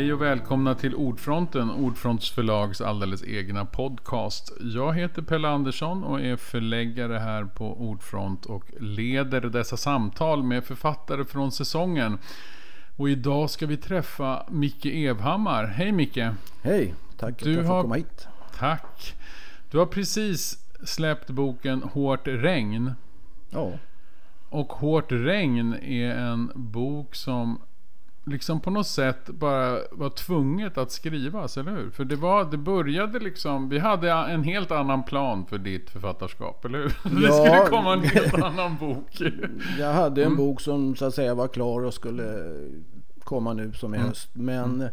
Hej och välkomna till Ordfronten, Ordfronts förlags alldeles egna podcast. Jag heter Pelle Andersson och är förläggare här på Ordfront och leder dessa samtal med författare från säsongen. Och idag ska vi träffa Micke Evhammar. Hej Micke! Hej! Tack Du att jag har- komma hit. Tack! Du har precis släppt boken Hårt regn. Ja, Och Hårt regn är en bok som liksom på något sätt bara var tvunget att skrivas, eller hur? För det, var, det började liksom, vi hade en helt annan plan för ditt författarskap, eller hur? det Ja. skulle komma en helt annan bok. jag hade en Mm. bok som så att säga var klar och skulle komma nu som i Mm. höst. Men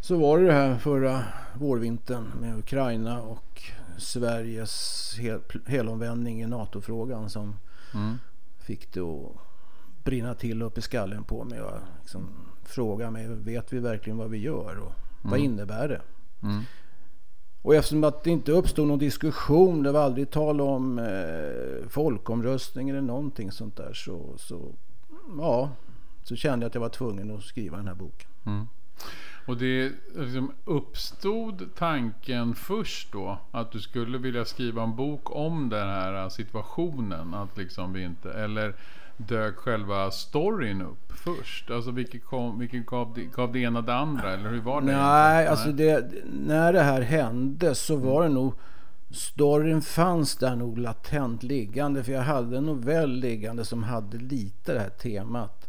så var det det här förra vårvintern med Ukraina och Sveriges hel, helomvändning i NATO-frågan som Mm. fick det att brinna till upp i skallen på mig och liksom fråga mig, vet vi verkligen vad vi gör och vad innebär det? Mm. Och eftersom att det inte uppstod någon diskussion, det var aldrig tal om eh, folkomröstning eller någonting sånt där så, så, ja, så kände jag att jag var tvungen att skriva den här boken. Och det liksom uppstod tanken först då att du skulle vilja skriva en bok om den här situationen. Att liksom vi inte, eller dök själva storyn upp först? Alltså vilket, kom, vilket gav, det, gav det ena det andra? Eller hur var det? Nej, egentligen? alltså det, när det här hände så var det nog Storyn fanns där nog latent liggande för jag hade en novell liggande som hade lite det här temat.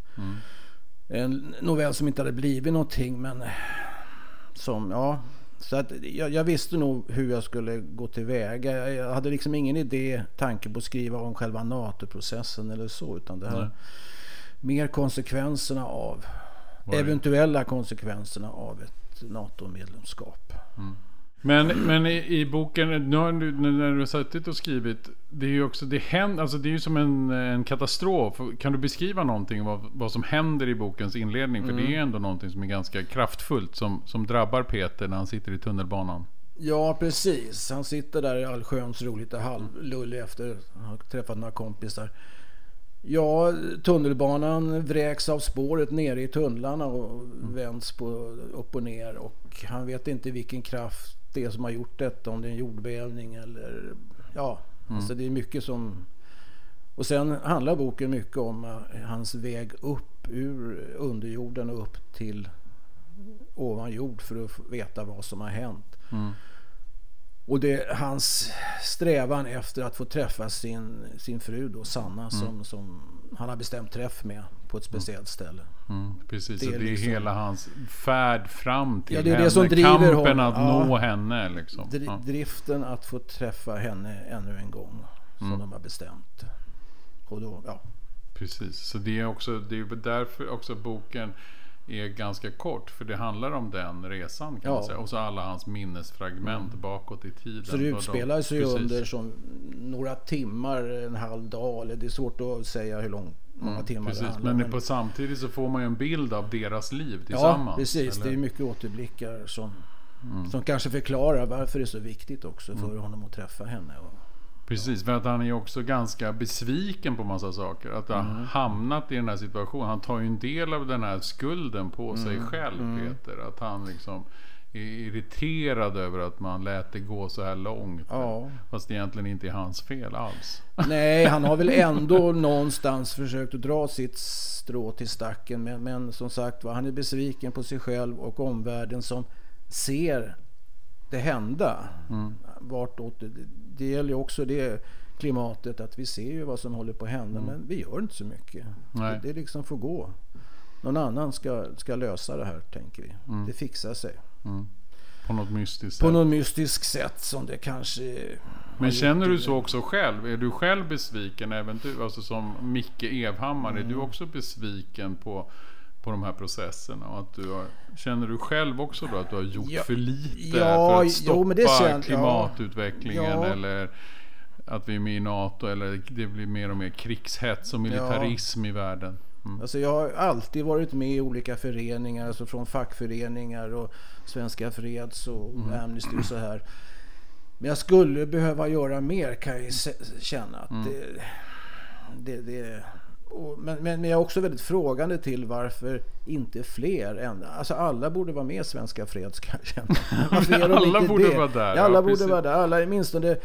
En novell som inte hade blivit någonting men som, ja. Så att jag, jag visste nog hur jag skulle gå tillväga. Jag, hade liksom ingen idé, tanke på att skriva om själva NATO-processen eller så. Utan det här Nej. mer konsekvenserna av, eventuella konsekvenserna av ett NATO-medlemskap. Men, men i, i boken, nu har du, när du har suttit och skrivit, det är ju också, det händer, alltså det är ju som en, en katastrof. Kan du beskriva någonting vad, vad som händer i bokens inledning? För det är ändå någonting som är ganska kraftfullt som, som drabbar Peter när han sitter i tunnelbanan. Ja, precis. Han sitter där i allsköns roligt och halvlullig efter att ha träffat några kompisar. Ja, tunnelbanan vräks av spåret nere i tunnlarna och vänds på upp och ner. Och han vet inte vilken kraft det som har gjort detta. Om det är en jordbävning eller... Ja, alltså det är mycket som... Och sen handlar boken mycket om eh, hans väg upp ur underjorden och upp till ovan jord för att veta vad som har hänt. Och det hans strävan efter att få träffa sin, sin fru då, Sanna som, som han har bestämt träff med på ett speciellt ställe. Mm, precis, Det det är det är liksom- hela hans färd fram till Ja, det är det henne. som driver Kampen honom. att Ja. nå henne liksom. Dri- Ja. Driften att få träffa henne ännu en gång som Mm. de har bestämt. Och då, ja. Precis, så det är också det är därför också boken är ganska kort. För det handlar om den resan kan Ja. Mm. man säga. Och så alla hans minnesfragment bakåt i tiden. Så det de- utspelar sig Precis. under som några timmar, en halv dag. Eller det är svårt att säga hur lång, Mm, Precis, men om. på, samtidigt så får man ju en bild av deras liv Ja, tillsammans. precis. eller? Mm. Det är mycket återblickar som, som kanske förklarar varför det är så viktigt också för honom att träffa henne. Och, Precis, för att han är också ganska besviken på massa saker. Att ha Mm. hamnat i den här situationen. Han tar ju en del av den här skulden på sig Mm. själv, Peter. Att han liksom är irriterad över att man lät det gå så här långt. Ja. Fast det egentligen inte är hans fel alls. Nej, han har väl ändå någonstans försökt att dra sitt strå till stacken. Men, men som sagt var, han är besviken på sig själv och omvärlden som ser det hända. Vartåt det, det gäller ju också det klimatet att vi ser ju vad som håller på att hända men vi gör inte så mycket. Det, det liksom får gå. Någon annan ska, ska lösa det här tänker vi. Det fixar sig. På något mystiskt På sätt. något mystiskt sätt som det kanske Men känner du så också själv? Är du själv besviken? Även du, alltså som Micke Evhammar, är Mm. du också besviken på, på de här processerna? Och att du har, känner du själv också då att du har gjort Ja, för lite ja, för att jo, stoppa känner- ja. klimatutvecklingen? Ja. Eller att vi är med i NATO? Eller det blir mer och mer krigshets och militarism i världen? Mm. Alltså jag har alltid varit med i olika föreningar, alltså från fackföreningar och Svenska Freds och Mm. Amnesty och så här. Men jag skulle behöva göra mer kan jag känna. Att Mm. det, det, det, och, men, men, men jag är också väldigt frågande till varför inte fler än, Alltså alla borde vara med i Svenska Freds kanske. alla borde det? vara där. Ja, alla ja, borde precis. vara där. Alla, åtminstone,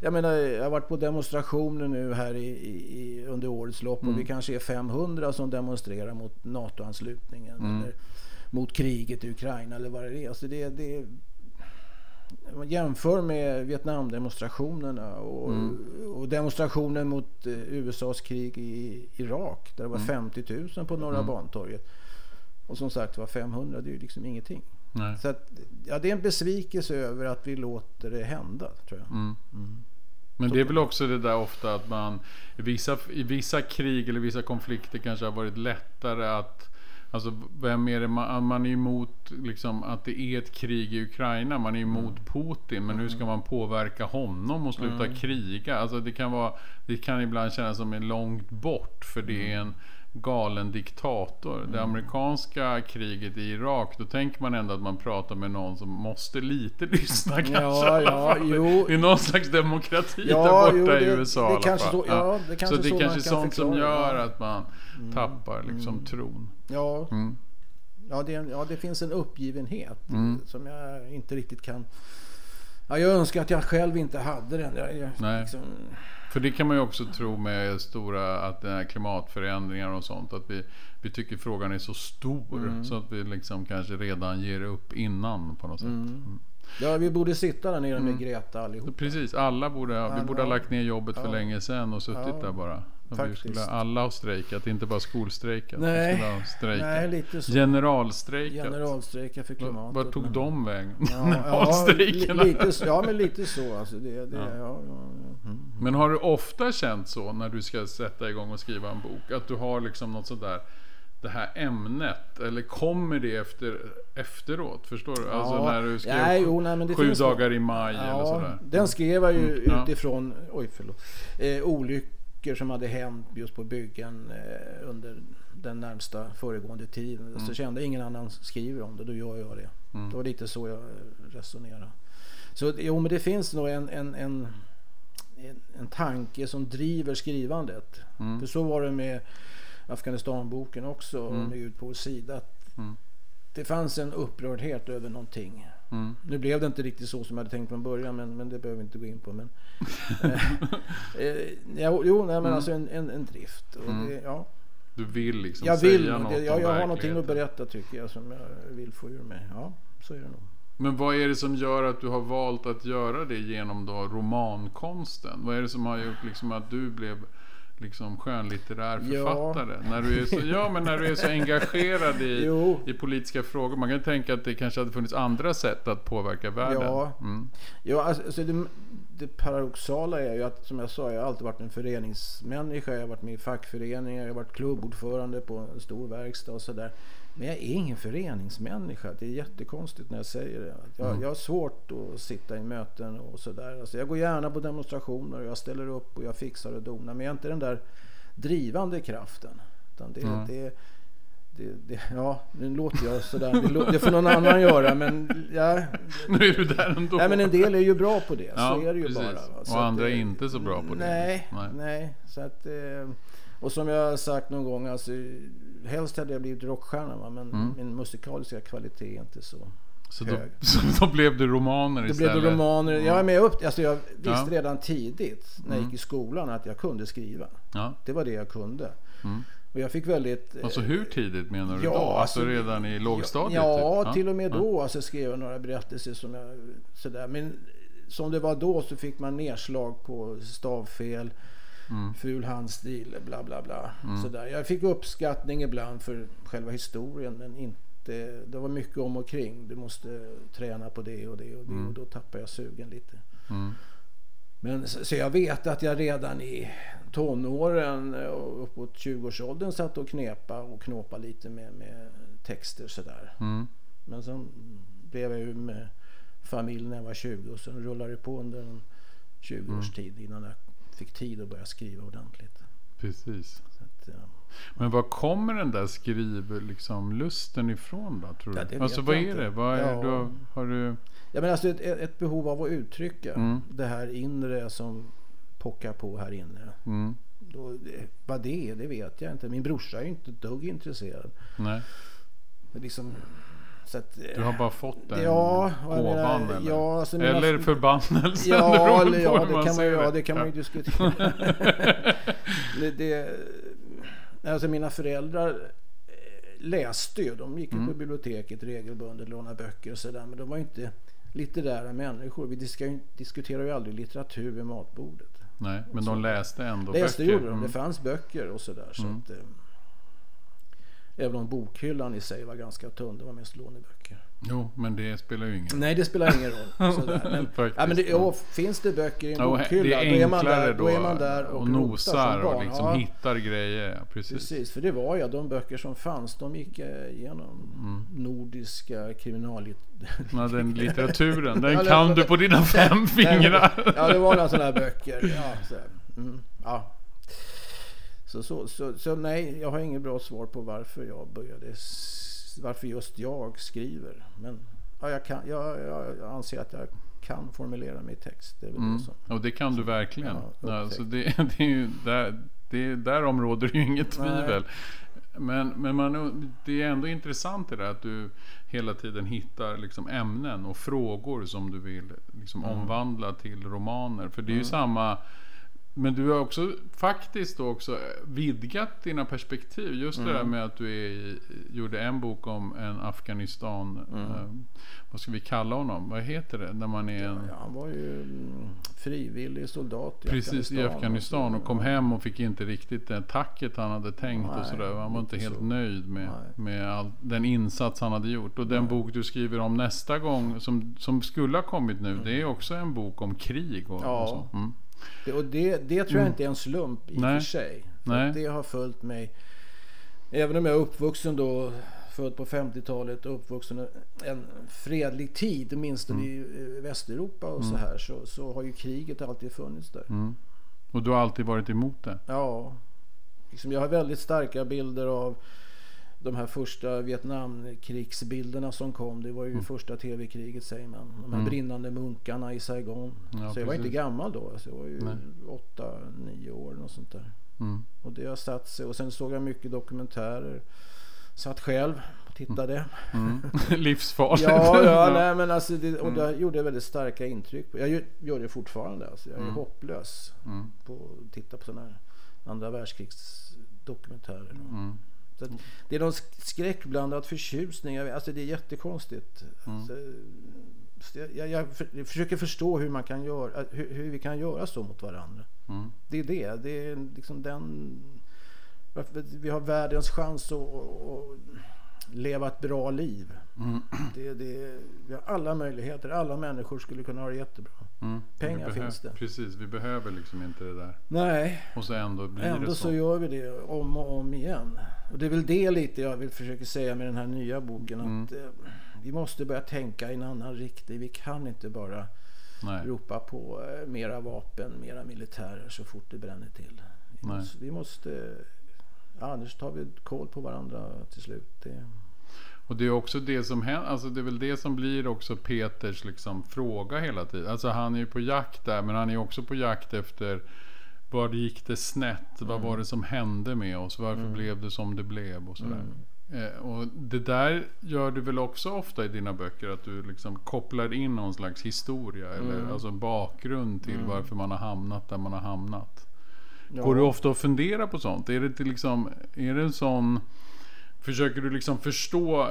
jag menar, jag har varit på demonstrationer nu här i, i under årets lopp mm. och vi kanske är 500 som demonstrerar mot NATO-anslutningen. Mm. Eller mot kriget i Ukraina eller vad det är. Alltså det, det, man jämför med Vietnamdemonstrationerna och, mm. och demonstrationen mot eh, USAs krig i Irak där det var mm. 50 000 på Norra mm. Bantorget. Och som sagt var 500, det är ju liksom ingenting. Nej. Så att, ja, det är en besvikelse över att vi låter det hända, tror jag. Mm. Mm. Men det är väl också det där ofta att man i vissa, i vissa krig eller vissa konflikter kanske har varit lättare att Alltså vem är det man, man är emot liksom att det är ett krig i Ukraina. Man är emot mm. Putin. Men hur ska man påverka honom och sluta mm. kriga? Alltså det kan vara Det kan ibland kännas som en långt bort. För det är mm. en galen diktator. Mm. Det amerikanska kriget i Irak, då tänker man ändå att man pratar med någon som måste lite lyssna kanske. Ja, ja, jo. Det är någon slags demokrati ja, där borta jo, det, i USA det, det kanske så, ja, det kanske så det är kanske sånt som gör att man mm. tappar liksom mm. tron. Ja, mm. ja, det, ja, det finns en uppgivenhet mm. som jag inte riktigt kan... Ja, jag önskar att jag själv inte hade den. Jag, jag, Nej. Liksom, för det kan man ju också tro med stora att klimatförändringar och sånt. Att vi, vi tycker frågan är så stor mm. så att vi liksom kanske redan ger upp innan på något sätt. Mm. mm. Ja, vi borde sitta där nere med mm. Greta allihop. Precis, alla borde, vi borde ha lagt ner jobbet för länge sedan och suttit ja, där bara. Vi skulle alla ha strejkat, inte bara skolstrejkat. Nej, nej lite så. Generalstrejkat. Generalstrejka för klimatet. Vart tog men... de vägen? Ja, ja, lite, ja, men lite så. Alltså det, det, ja. Ja, mm. Men har du ofta känt så när du ska sätta igång och skriva en bok? Att du har liksom något sådär det här ämnet? Eller kommer det efter, efteråt? Förstår du? Ja, alltså när du skrev ja, jo, nej, Sju dagar i maj ja, eller sådär. Den skrev jag ju mm, utifrån oj, förlåt, eh, olyckor som hade hänt just på byggen eh, under den närmsta föregående tiden. Mm. Så kände ingen annan skriver om det, då gör jag det. Mm. Det var lite så jag resonerade. Så jo, men det finns nog en, en, en, en, tanke som driver skrivandet. Mm. För så var det med Afghanistanboken också, mm. med ut på sida. Mm. Det fanns en upprördhet över någonting. Mm. Nu blev det inte riktigt så som jag hade tänkt från början, men, men det behöver vi inte gå in på. Men, eh, eh, ja, jo, nej, men mm. alltså en, en, en drift. Och mm. det, ja. Du vill liksom jag vill, säga något det, jag, jag har någonting att berätta tycker jag som jag vill få ur mig. Ja, så är det nog. Men vad är det som gör att du har valt att göra det genom då romankonsten? Vad är det som har gjort liksom att du blev liksom skönlitterär författare. Ja. När du är så, ja, men när du är så engagerad i, i politiska frågor. Man kan tänka att det kanske hade funnits andra sätt att påverka världen. Ja, mm. ja alltså, det, det paradoxala är ju att som jag sa, jag har alltid varit en föreningsmänniska. Jag har varit med i fackföreningar, jag har varit klubbordförande på en stor verkstad och sådär. Men jag är ingen föreningsmänniska. Det är jättekonstigt när jag säger det. Jag, mm. jag har svårt att sitta i möten och sådär. Alltså jag går gärna på demonstrationer och jag ställer upp och jag fixar och donar. Men jag är inte den där drivande kraften. Utan det, mm. det, det, det, ja, nu låter jag sådär. Det, det får någon annan göra. Men, ja, nu är du där ändå. Nej, men en del är ju bra på det. Ja, så är det ju precis. bara. Så och andra är inte så bra på det. Nej, nej. nej så att, eh, och som jag har sagt någon gång. Alltså, helst hade jag blivit rockstjärna va? men mm. min musikaliska kvalitet är inte så så då, så då, blev det romaner då istället? Blev det romaner. Mm. Jag, men jag, upp, alltså jag visste ja. redan tidigt när jag mm. gick i skolan att jag kunde skriva. Ja. Det var det jag kunde. Mm. Och jag fick väldigt... Alltså hur tidigt menar du ja, då? Alltså, alltså redan i lågstadiet? Ja, typ? till och med då. Alltså skrev jag några berättelser som jag... Sådär. Men som det var då så fick man nedslag på stavfel mm. ful handstil, bla bla bla. Mm. Sådär. Jag fick uppskattning ibland för själva historien men inte, det var mycket om och kring. Du måste träna på det och det och det mm. och då tappade jag sugen lite. Mm. Men, så jag vet att jag redan i tonåren och uppåt 20-årsåldern satt och knepa och knåpa lite med, med texter sådär. Mm. Men sen blev jag ju med familj när jag var 20 och sen rullade det på under en 20 års mm. tid innan jag fick tid att börja skriva ordentligt. Precis. Att, ja. Men var kommer den där skrivlusten liksom, ifrån då? Tror du? Ja, alltså vad är inte. det? Vad är, ja. du, har du... Ja, men alltså ett, ett behov av att uttrycka mm. det här inre som pockar på här inne. Mm. Då, vad det är, det vet jag inte. Min brorsa är ju inte ett dugg intresserad. Nej. Är liksom, så att, Du har bara fått den Ja, gåvan menar, eller? ja, alltså mina- eller förbannelsen. Ja, eller, ja det, kan man, ja, det kan man ju diskutera. det, det, alltså mina föräldrar eh, läste ju. De gick Mm. på biblioteket regelbundet, lånade böcker och sådär. Men de var ju inte litterära människor. Vi diskuterar ju aldrig litteratur vid matbordet. Nej, men de läste ändå Läste böcker. gjorde de. Mm. Det fanns böcker och sådär. Så Mm. att, eh, även om bokhyllan i sig var ganska tunn. Det var mest låneböcker. Jo, men det spelar ju ingen roll. Nej, det spelar ingen roll. Sådär. Men, ja, men det, jo, finns det böcker i en Ja, bokhylla, då är man där, då, då är man där och, och nosar och liksom ja, hittar grejer. Ja, precis. Precis, för det var jag. De böcker som fanns, de gick jag igenom. Mm. Nordiska kriminalit... Ja, den litteraturen, den Ja, kan du på dina fem fingrar. Ja, det var några sådana här böcker. Ja, så, mm, ja. Så, så, så, så nej, jag har inget bra svar på varför jag började, varför just jag skriver. Men ja, jag, kan, jag, jag anser att jag kan formulera mig i text. Det Mm. det. Och det kan du verkligen. Ja, Ja, upptäckt. så det, det är ju där, det, därom råder ju inget tvivel. Men, men man, det är ändå intressant det där att du hela tiden hittar liksom ämnen och frågor som du vill liksom Mm. omvandla till romaner. För det är ju samma men du har också faktiskt också vidgat dina perspektiv. Just det Mm. där med att du är gjorde en bok om en Afghanistan... Mm. Eh, vad ska vi kalla honom? Vad heter det? När man är en... Ja, han var ju mm, frivillig soldat i Precis, i Afghanistan och kom hem och fick inte riktigt det tacket han hade tänkt och Nej, sådär. Han var inte helt så. nöjd med, Nej. med all, den insats han hade gjort. Och den bok du skriver om nästa gång, som, som skulle ha kommit nu, det är också en bok om krig och, Ja. och så. Mm. Det, och det, det tror jag inte är en slump i och för sig. För det har följt mig. Även om jag är uppvuxen då, född på 50-talet och uppvuxen en fredlig tid, åtminstone Mm. i Västeuropa och så här, så, så har ju kriget alltid funnits där. Mm. Och du har alltid varit emot det? Ja, liksom jag har väldigt starka bilder av de här första Vietnamkrigsbilderna som kom. Det var ju första tv-kriget säger man. De här Mm. brinnande munkarna i Saigon. Ja, så jag var inte precis. gammal då. Alltså jag var ju Nej. åtta, nio år och sånt där. Mm. Och det har satt sig. Och sen såg jag mycket dokumentärer. Satt själv och tittade. Mm. Livsfarligt. Ja, ja, nej men alltså det, och Mm. det gjorde väldigt starka intryck. på- Jag gör, det fortfarande alltså. Jag är Mm. hopplös Mm. på att titta på sådana här andra världskrigsdokumentärer. Mm. Så att det är någon sk- skräckblandad förtjusning. Alltså det är jättekonstigt. Mm. Alltså, så jag, jag, jag för- jag försöker förstå hur, man kan göra, hur, hur vi kan göra så mot varandra. Mm. Det är det. Det är liksom den... Vi har världens chans att leva ett bra liv. Mm. Det, det, vi har alla möjligheter. Alla människor skulle kunna ha det jättebra. Mm. Pengar finns det. Precis, vi behöver liksom inte det där. Nej, Och så ändå blir ändå det så så. gör vi det om och om igen. Och det är väl det lite jag vill försöka säga med den här nya boken. Mm. Att eh, vi måste börja tänka i en annan riktning. Vi kan inte bara Nej. ropa på eh, mera vapen, mera militärer så fort det bränner till. Vi måste, vi måste annars tar vi koll på varandra till slut. Det, Och det är också det som händer, alltså det är väl det som blir också Peters liksom fråga hela tiden. Alltså han är ju på jakt där, men han är också på jakt efter var gick det snett? Vad Mm. var det som hände med oss? Varför blev det som det blev? Och sådär. Mm. Eh, och det där gör du väl också ofta i dina böcker? Att du liksom kopplar in någon slags historia eller Mm. alltså bakgrund till varför man har hamnat där man har hamnat. Ja. Går du ofta och funderar på sånt? Är det, till liksom, är det en sån... Försöker du liksom förstå?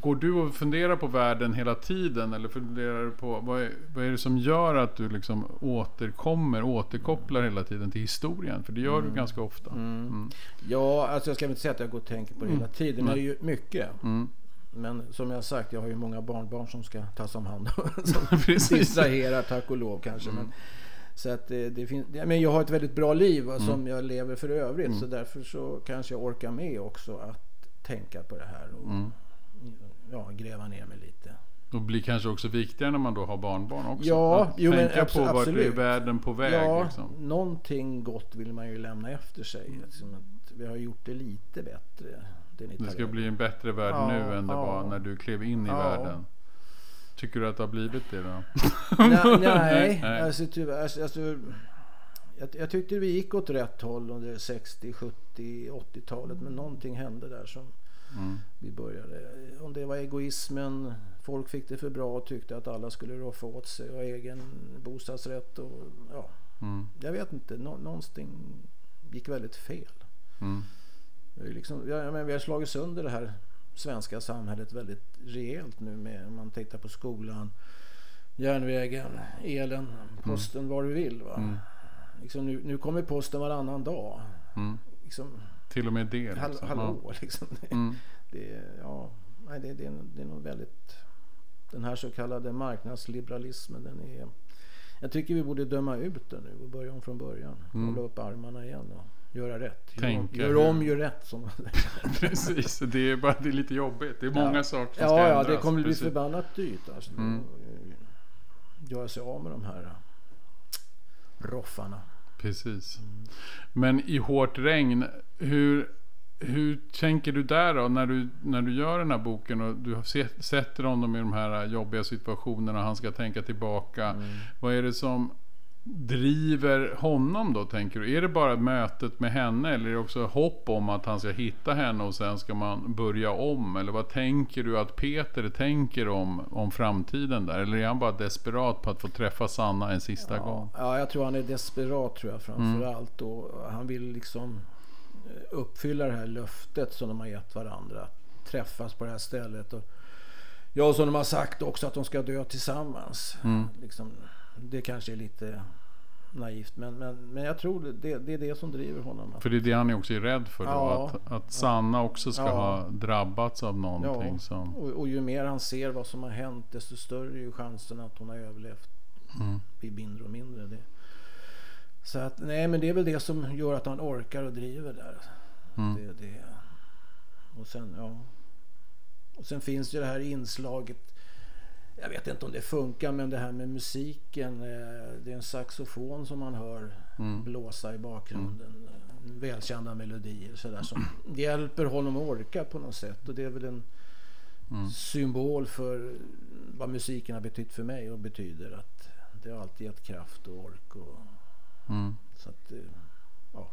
Går du och funderar på världen hela tiden? Eller funderar du på vad är, vad är det som gör att du liksom återkommer, återkopplar hela tiden till historien? För det gör du ganska ofta. Mm. ja, alltså jag ska inte säga att jag går och tänker på det hela tiden. Men det är ju mycket. Mm. Men som jag sagt, jag har ju många barnbarn som ska tas om hand som distraherar tack och lov kanske. Men, så att det, det finns, men jag har ett väldigt bra liv va, som jag lever för övrigt. Så därför så kanske jag orkar med också att tänka på det här och Mm. ja, gräva ner mig lite. Och blir kanske också viktigare när man då har barnbarn också. Ja, att jo, men tänka abso- på vart är absolut. världen på väg. ja, Liksom. någonting gott vill man ju lämna efter sig. Liksom att vi har gjort det lite bättre. Det, ska bli en bättre värld Ja, nu än det ja. var när du klev in i Ja. världen. Tycker du att det har blivit det då? Nej, nej, Nej. alltså tyvärr. Alltså, alltså, jag, jag tyckte vi gick åt rätt håll under 60, 70, 80-talet. Men någonting hände där som Mm. vi började. Om det var egoismen, folk fick det för bra och tyckte att alla skulle roffa åt sig och egen bostadsrätt och ja, Mm. jag vet inte. Nå, någonting gick väldigt fel. Mm. Liksom, ja, men vi har slagit sönder det här svenska samhället väldigt rejält nu med om man tittar på skolan, järnvägen, elen, posten, vad du vill. Va? Mm. Liksom nu, nu kommer posten varannan dag. Mm. Liksom, Till och med det. hall, liksom. hallå liksom. Det, Ja. Mm. det, ja, nej, det, det, är, det är nog väldigt... Den här så kallade marknadsliberalismen, den är... Jag tycker vi borde döma ut den nu och börja om från början. Mm. Hålla upp armarna igen och göra rätt. Tänka gör om, gör rätt. Som, Precis, det är bara det är lite jobbigt. Det är många Ja. saker som ska ja, ja, ändras. det kommer bli Precis. förbannat dyrt. Alltså, Mm. Göra sig av med de här roffarna. Precis. Men i hårt regn, hur, hur tänker du där då när du, när du gör den här boken och du sätter honom i de här jobbiga situationerna och han ska tänka tillbaka. Mm. Vad är det som driver honom då tänker du? Är det bara mötet med henne eller är det också hopp om att han ska hitta henne och sen ska man börja om? Eller vad tänker du att Peter tänker om, om framtiden där? Eller är han bara desperat på att få träffa Sanna en sista gång? Ja, ja, jag tror han är desperat tror jag framför allt. Och han vill liksom eh, uppfylla det här löftet som de har gett varandra. Att träffas på det här stället. Och ja, som de har sagt också att de ska dö tillsammans. Liksom, det kanske är lite naivt men, men, men jag tror det, det är det som driver honom. För det är det han också är rädd för då, Ja. att, att Sanna också ska Ja. ha drabbats av någonting Ja, som... och, och ju mer han ser vad som har hänt desto större är ju chansen att hon har överlevt. Mm. Blir mindre och mindre. Det. Så att, nej men det är väl det som gör att han orkar och driver där. Mm. Det, det. Och sen, ja. Och sen finns ju det här inslaget. Jag vet inte om det funkar men det här med musiken. eh, Det är en saxofon som man hör Mm. blåsa i bakgrunden. Välkända melodier sådär som hjälper honom att orka på något sätt. Och det är väl en Mm. symbol för vad musiken har betytt för mig och betyder. Att det har alltid gett kraft och ork. Och, Mm. så att, eh, ja.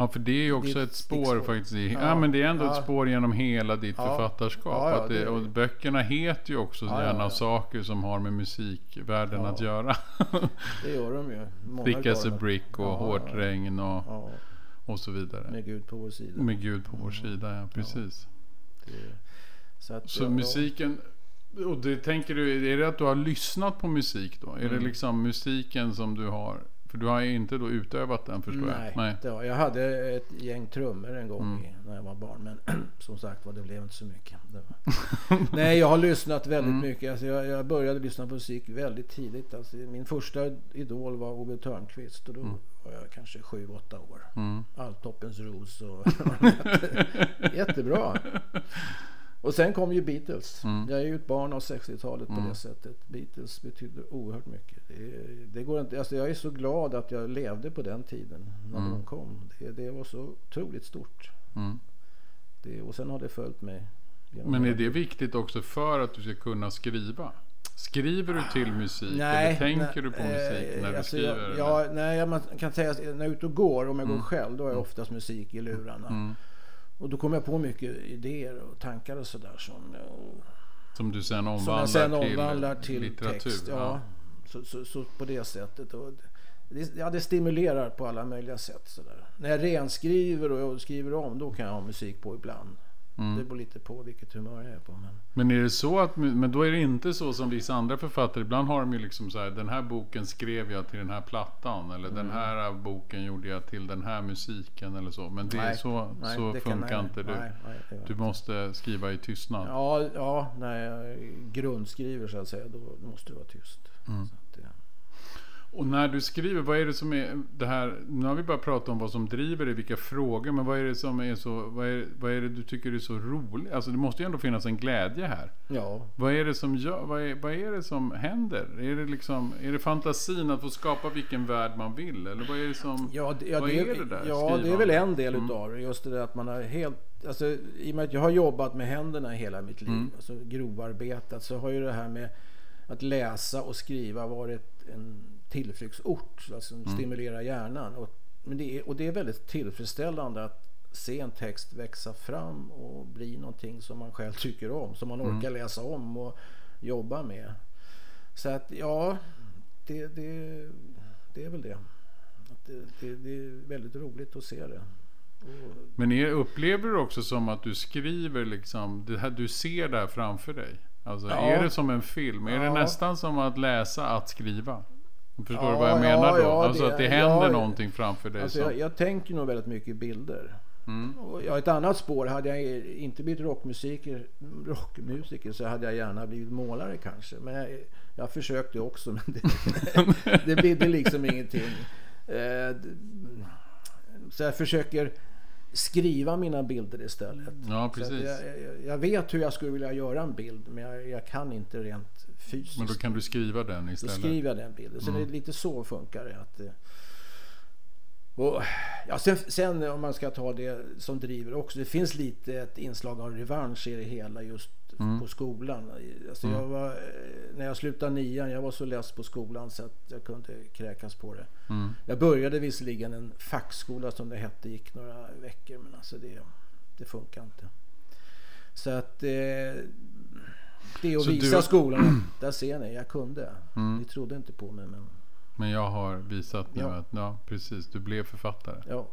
Ja, för det är ju också är ett ett spår stickspår. faktiskt. I, ja. Ja. men det är ändå ett Ja. spår genom hela ditt Ja. författarskap. Det, och böckerna heter ju också Ja, gärna saker som har med musikvärlden att göra. Det gör de ju. Thick as a brick och Hårt regn och, och så vidare. med Gud på vår sida. Med Gud på vår sida, ja precis. Det, så att, Så musiken, och det tänker du, är det att du har lyssnat på musik då? Är Mm. det liksom musiken som du har? För du har ju inte då utövat den förstår Nej, jag. Det var, jag hade ett gäng trummor en gång Mm. i, när jag var barn. Men som sagt var det blev inte så mycket. Nej, jag har lyssnat väldigt Mm. mycket. Alltså, jag, jag började lyssna på musik väldigt tidigt. Alltså, min första idol var Ove Thörnqvist. Och då var jag kanske sju åtta år. Mm. Alltoppens ros och... Jättebra. Och sen kom ju Beatles. Mm. Jag är ju ett barn av 60-talet på Mm. det sättet. Beatles betyder oerhört mycket. Det, det går inte, alltså jag är så glad att jag levde på den tiden när Mm. de kom. Det, det var så otroligt stort. Mm. Det, och sen har det följt mig. Men är det viktigt också för att du ska kunna skriva? Skriver du till musik? Nej, eller tänker nej, du på musik eh, när du alltså skriver? Jag, ja, nej, man kan säga att när jag är ute och går, om jag Mm. går själv, då har jag oftast musik i lurarna. Och då kommer jag på mycket idéer och tankar och sådär som, och, Som du sen omvandlar, sen till, omvandlar till litteratur? text. Ja, Så, så, så på det sättet. Och det, ja, det stimulerar på alla möjliga sätt. Sådär. När jag renskriver och skriver om, då kan jag ha musik på ibland. Mm. Det beror lite på vilket humör jag är på. Men... Men är det så att, men då är det inte så som vissa andra författare. Ibland har de ju liksom så här, den här boken skrev jag till den här plattan. Eller den Mm. här boken gjorde jag till den här musiken eller så. Men det är Nej, så, nej, så det kan- funkar nej, inte du. nej, nej, det gör Du måste skriva i tystnad. Ja, ja, när jag grundskriver så att säga, då måste det vara tyst. Mm. Och när du skriver, vad är det som är det här? Nu har vi bara pratat om vad som driver dig, vilka frågor. Men vad är det som är så, vad är, vad är det du tycker är så roligt? Alltså det måste ju ändå finnas en glädje här. ja, Vad är det som gör, vad är, vad är det som händer? Är det liksom, är det fantasin att få skapa vilken värld man vill? Eller vad är det som... ja, det, ja, Vad det, är det där ja, det är väl en del Mm. utav det. Just det där att man har helt... Alltså, I och med att jag har jobbat med händerna hela mitt liv, Mm. alltså grovarbetat, så har ju det här med att läsa och skriva varit en tillflyktsort. Alltså Mm. stimulera hjärnan. Och, men det är, och det är väldigt tillfredsställande att se en text växa fram och bli någonting som man själv tycker om. Som man Mm. orkar läsa om och jobba med. Så att ja, det, det, det är väl det. Det, det. Det är väldigt roligt att se det. Och, Men är, upplever du också som att du skriver liksom, det här, du ser det här framför dig? Alltså Ja. är det som en film? Är det Ja. nästan som att läsa att skriva? Förstår Ja, du vad jag ja, menar då? ja, alltså det- att det händer ja. någonting framför dig. alltså som, jag, jag tänker nog väldigt mycket i bilder. mm, Och ja, ett annat spår, hade jag inte blivit rockmusiker, rockmusiker så hade jag gärna blivit målare kanske. Men jag, jag försökte också men det, det bidde liksom ingenting. Eh, Så jag försöker skriva mina bilder istället. ja, precis. jag, jag, jag vet hur jag skulle vilja göra en bild men jag, jag kan inte rent fysiskt. Men då kan du skriva den Då istället. skriver jag den bilden. Så Mm. det är lite så funkar det. Att, eh, och, ja, sen, sen om man ska ta det som driver också. Det finns lite ett inslag av revansch i det hela just Mm. på skolan. Alltså jag var, eh, när jag slutade nian, jag var så less på skolan så att jag kunde kräkas på det. Mm. Jag började visserligen en fackskola som det hette, gick några veckor men alltså det, det funkar inte. Så att eh, det är att Så visa du- skolan där ser ni, jag kunde. Mm. Ni trodde inte på mig men Men jag har visat nu Ja. att, ja precis, du blev författare. ja.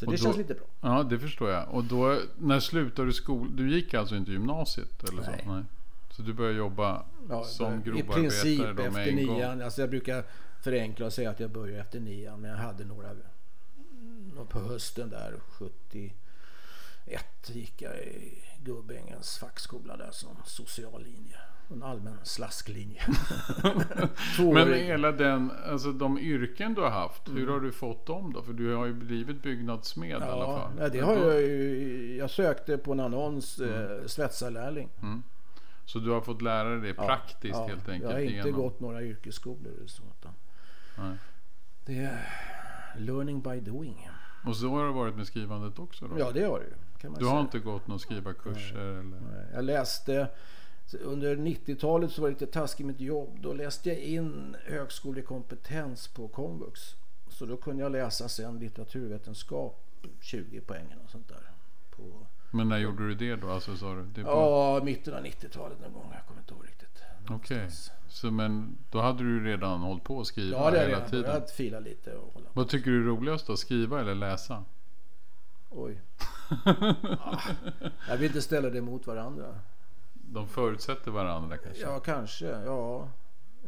Så det då- känns lite bra. Ja, det förstår jag. Och då, när slutade du skolan? Du gick alltså inte gymnasiet eller Nej. så? Nej. Så du började jobba Ja, som I grovarbetare princip då efter en gång? nian. Alltså jag brukar förenkla och säga att jag började efter nian. Men jag hade några på hösten där 71 gick jag i Gubbängens fackskola där som social linje. En allmän slasklinje. Men hela den, alltså de yrken du har haft, hur Mm. har du fått dem då? För du har ju blivit byggnadsmed i alla Ja, fall. ja, det har då- jag ju. Jag sökte på en annons eh, svetsarlärling. Mm. Så du har fått lära dig det Ja, praktiskt ja, helt enkelt? Jag har inte genom- gått några yrkesskolor eller så. Nej. det är learning by doing. Och så har det varit med skrivandet också då? Ja, det har det ju. Du säga. har inte gått några skrivarkurser eller? Nej, Jag läste under 90-talet så var det lite taskigt med mitt jobb. Då läste jag in högskolekompetens på komvux. Så då kunde jag läsa sen litteraturvetenskap 20 poäng och sånt där. På, Men när gjorde du det då? Alltså, sa du? Det på... ja, mitten av 90-talet någon gång. Jag kommer inte ihåg riktigt. Okej. Så men då hade du redan hållit på att skriva Ja, det hela jag tiden? börjat fila lite och hålla. Vad tycker du är roligast då? Skriva eller läsa? Oj. Ah, jag vill inte ställa det mot varandra. De förutsätter varandra kanske? Ja, kanske. Ja.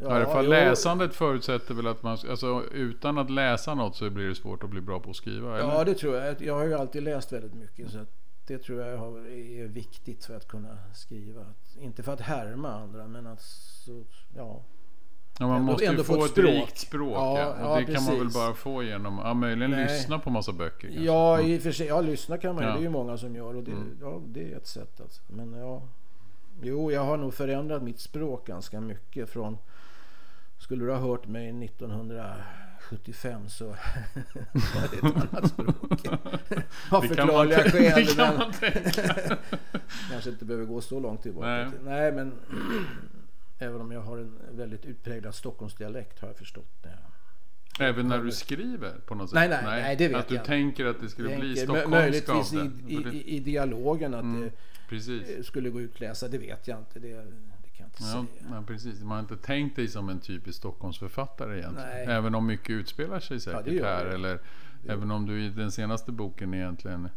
I alla fall läsandet förutsätter väl att man, alltså utan att läsa något så blir det svårt att bli bra på att skriva? Eller? Ja, det tror jag. Jag har ju alltid läst väldigt mycket. Så det tror jag är viktigt för att kunna skriva. Inte för att härma andra, men att så, ja. Ja, man Ändå- måste ju ändå få ett språk. rikt språk. Ja, Ja, ja, det kan man väl precis. bara få genom, ja möjligen Nej. lyssna på massa böcker kanske. Ja, Mm. i och för sig. Ja, lyssna kan man ju. Ja. Det är ju många som gör. Och det, Mm. ja, det är ett sätt. Alltså. Men ja. Jo, jag har nog förändrat mitt språk ganska mycket från... Skulle du ha hört mig 1975 så var det ett annat språk. Av Det man förklarliga skäl. det kan man tänka. Kanske inte behöver gå så långt tillbaka. Nej. Nej, Nej men även om jag har en väldigt utpräglad Stockholmsdialekt har jag förstått. När jag Även när du skriver på något sätt? Nej, nej, nej, det vet Att du jag. tänker att det skulle bli tänker. Mö- stockholmska Möjligtvis i, det? i, det- i, dialogen att Mm, Precis. det skulle gå ut läsa. Det vet jag inte. Det, det kan jag inte Ja, säga. ja, precis. Man har inte tänkt dig som en typisk Stockholmsförfattare egentligen. Nej. Även om mycket utspelar sig Ja, säkert det gör här. det. Eller även om du i den senaste boken egentligen...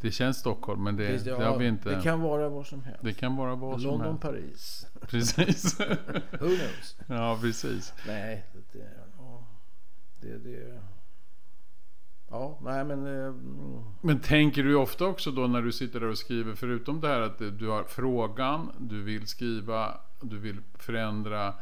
Det känns Stockholm men det, det ja, har vi inte... det kan vara var som helst. det kan vara vad som London, helst. Paris. Precis. Who knows? ja, precis. Nej, det, ja, det, det... Ja, nej men... eh, Men tänker du ofta också då när du sitter där och skriver, förutom det här att du har frågan, du vill skriva, du vill förändra.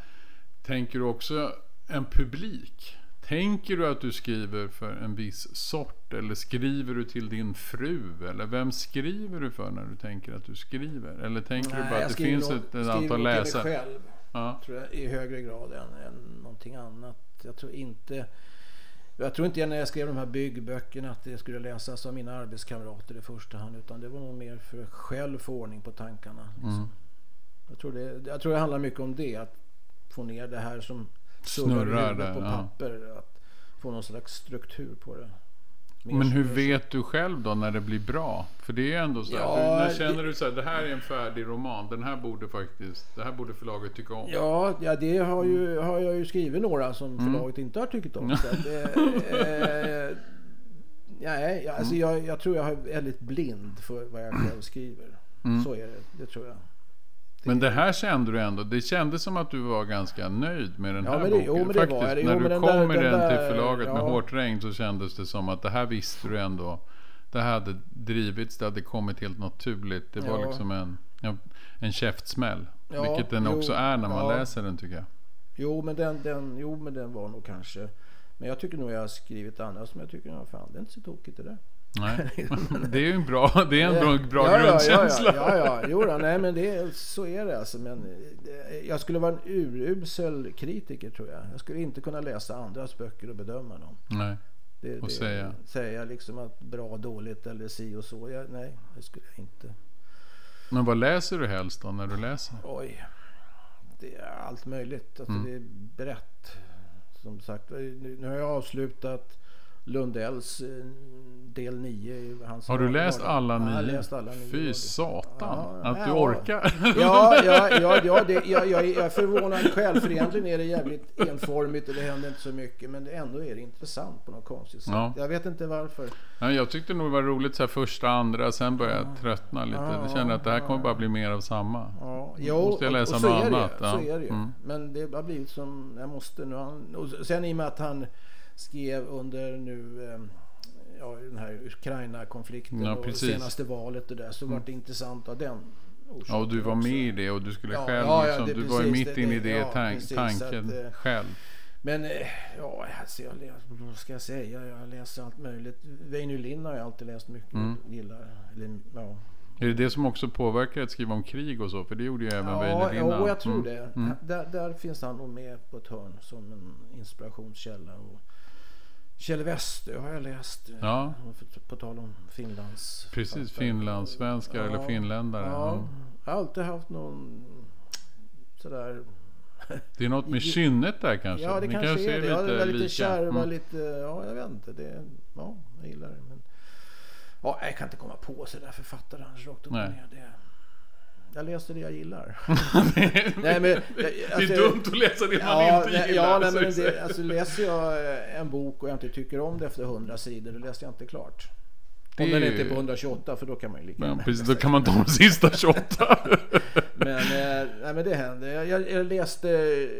Tänker du också en publik? Tänker du att du skriver för en viss sort? Eller skriver du till din fru? Eller vem skriver du för när du tänker att du skriver? Eller tänker du nej, bara jag att det skriver finns ett, ett skriver antal nog till mig läsare? själv. Ja. tror jag, i högre grad än, än någonting annat. Jag tror inte... Jag tror inte när jag skrev de här byggböckerna att det skulle läsas av mina arbetskamrater i första hand. Utan det var nog mer för att själv få ordning på tankarna. Liksom. Mm. Jag, tror det, jag tror det handlar mycket om det. Att få ner det här som Snurrar på ja. papper. Att få någon slags struktur på det. Men hur vet du själv då när det blir bra? För det är ändå så här, Ja, du, när känner du så här, det här är en färdig roman, den här borde faktiskt, det här borde förlaget tycka om. Ja, ja det har, ju, har jag ju skrivit några som Mm. förlaget inte har tyckt om. Så att, eh, eh, nej, alltså jag, jag tror jag är väldigt blind för vad jag själv skriver. Mm. Så är det, det tror jag. Men det här kände du ändå, det kändes som att du var ganska nöjd med den Ja, här men det- boken. jo, men var Faktiskt, jag. Jo, när men du kom där- med den den till där- förlaget med ja. hårt regn så kändes det som att det här visste du ändå. Det hade drivits, det hade kommit helt naturligt. Det var Ja. liksom en, en, käftsmäll. Ja, vilket den jo, också är när man läser den tycker jag. Jo men, den, den, jo, men den var nog kanske... Men jag tycker nog jag har skrivit andra som jag tycker, ja, fan det är inte så tokigt det där. Nej. Det är ju en bra, det är en bra, bra ja, grundkänsla. Ja, ja, ja, ja. Jo, då, nej men det, så är det alltså. Men eh, jag skulle vara en urusel kritiker tror jag. Jag skulle inte kunna läsa andras böcker och bedöma dem. Nej. Det, Och det, säga. Säga liksom att bra, dåligt eller si och så. Jag, nej, det skulle jag inte. Men vad läser du helst då när du läser? Oj. Det är allt möjligt. Alltså, Mm. Det är brett. Som sagt, nu, nu har jag avslutat Lundells eh, del 9. i Hans Har du läst alla Ja, nio? läst alla nio. Fy satan, Ja, att du ja. orkar. Ja, ja, ja, ja det, jag, jag, är förvånad själv för egentligen är det jävligt enformigt och det händer inte så mycket men ändå är det intressant på något konstigt sätt. Ja. Jag vet inte varför. Ja, jag tyckte nog det var roligt så här första, andra, sen började jag tröttna lite. Ja, Jag kände att det här kommer bara bli mer av samma. Ja, Måste jag läsa och, och så är det, annat, ja. Så är det ju. Mm. Men det har blivit som jag måste nu. Han, och sen i och med att han skrev under nu eh, ja, den här Ukraina-konflikten Ja, och senaste valet och där så var det intressant av den Ja, och du var också. med i det och du skulle Ja, själv, ja, liksom, det- du var ju precis, mitt det- inne i det- ja, tan- precis, tanken att, eh, själv. Men eh, ja, alltså jag vad ska jag säga? Jag läser allt möjligt. Väinö Linn har jag alltid läst mycket Mm. gillar. Eller, ja. Är det det som också påverkar att skriva om krig och så? För det gjorde ju även Väinö Linna. ja, jag tror Mm. det. Mm. Där, där finns han nog med på ett hörn som en inspirationskälla. Och Kjell Westö har jag läst. eh, Ja. På, tal om Finlands... Precis, finlandssvenskar Ja, eller finländare. Ja, Ja. jag har alltid haft någon sådär... Det är något med kynnet där kanske? Ja, det Ni kanske är det. Ja, det lite kärva, Mm. lite... Ja, jag vet inte. Det, ja, jag gillar det. Men, ja, jag kan inte komma på sådär författare annars rakt upp och ner. Det, jag läste det jag gillar. nej, men, jag- det är alltså- dumt att läsa det man Ja, inte gillar. ja nej, men det, alltså, läser jag eh, en bok och jag inte tycker om det efter 100 sidor, då läser jag inte klart. Om Det den är inte är på 128 för då kan man ju lika gärna precis, då kan man ta de sista 28. Men, eh, nej, men det händer. Jag, jag, läste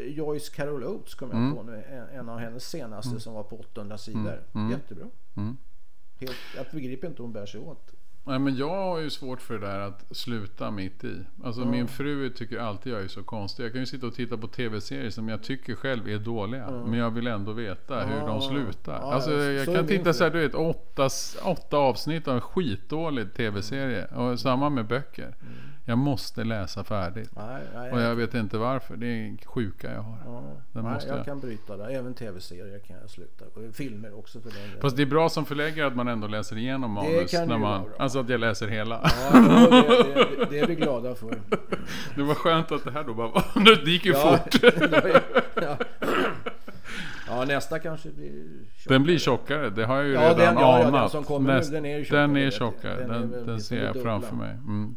Joyce Carol Oates kom jag Mm. på nu. En, en av hennes senaste som var på 800 sidor. Mm. Jättebra. Mm. Helt, jag begriper inte hur hon bär sig åt. Nej, men jag har ju svårt för det där att sluta mitt i. Alltså Ja. min fru tycker alltid jag är så konstig. Jag kan ju sitta och titta på tv-serier som jag tycker själv är dåliga. Men jag vill ändå veta hur Ja. de slutar. Ja, alltså ja, jag så kan titta så här, du vet, åtta, åtta avsnitt av en skitdålig tv-serie. Och samma med böcker. Jag måste läsa färdigt. Nej, nej, Och jag vet inte varför. Det är sjuka jag har. ja, den nej, jag jag. kan bryta där. Även tv-serier kan jag sluta. Och filmer också för den. Fast det är bra som förläggare att man ändå läser igenom manus. kan när man, bra. alltså att jag läser hela. Ja, det, det, det är vi glada för. Det var skönt att det här då bara Det gick ju Ja, fort. ja. ja, nästa kanske blir tjockare. Den blir tjockare, det har jag ju Ja, redan den- ja, ja, den anat. som kommer nu, Näst- den är tjockare, Den är tjockare, Den den, den ser det jag framför mig. Mm.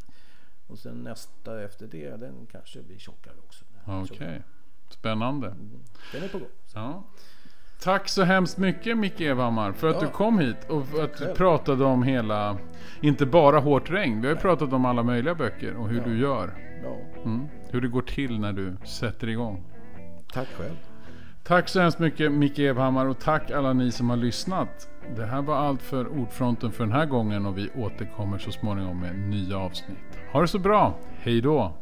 Och sen nästa efter det, den kanske blir tjockare också. Okej, spännande. Den är på gång. Ja. Tack så hemskt mycket Micke Evhammar för att Ja. du kom hit och för att du pratade om hela, inte bara Hårt regn, vi har ju pratat om alla möjliga böcker och hur Ja. du gör. Ja, Mm. Hur det går till när du sätter igång. tack själv. Tack så hemskt mycket Micke Evhammar och tack alla ni som har lyssnat. Det här var allt för Ordfronten för den här gången och vi återkommer så småningom med nya avsnitt. Ha det så bra, hej då!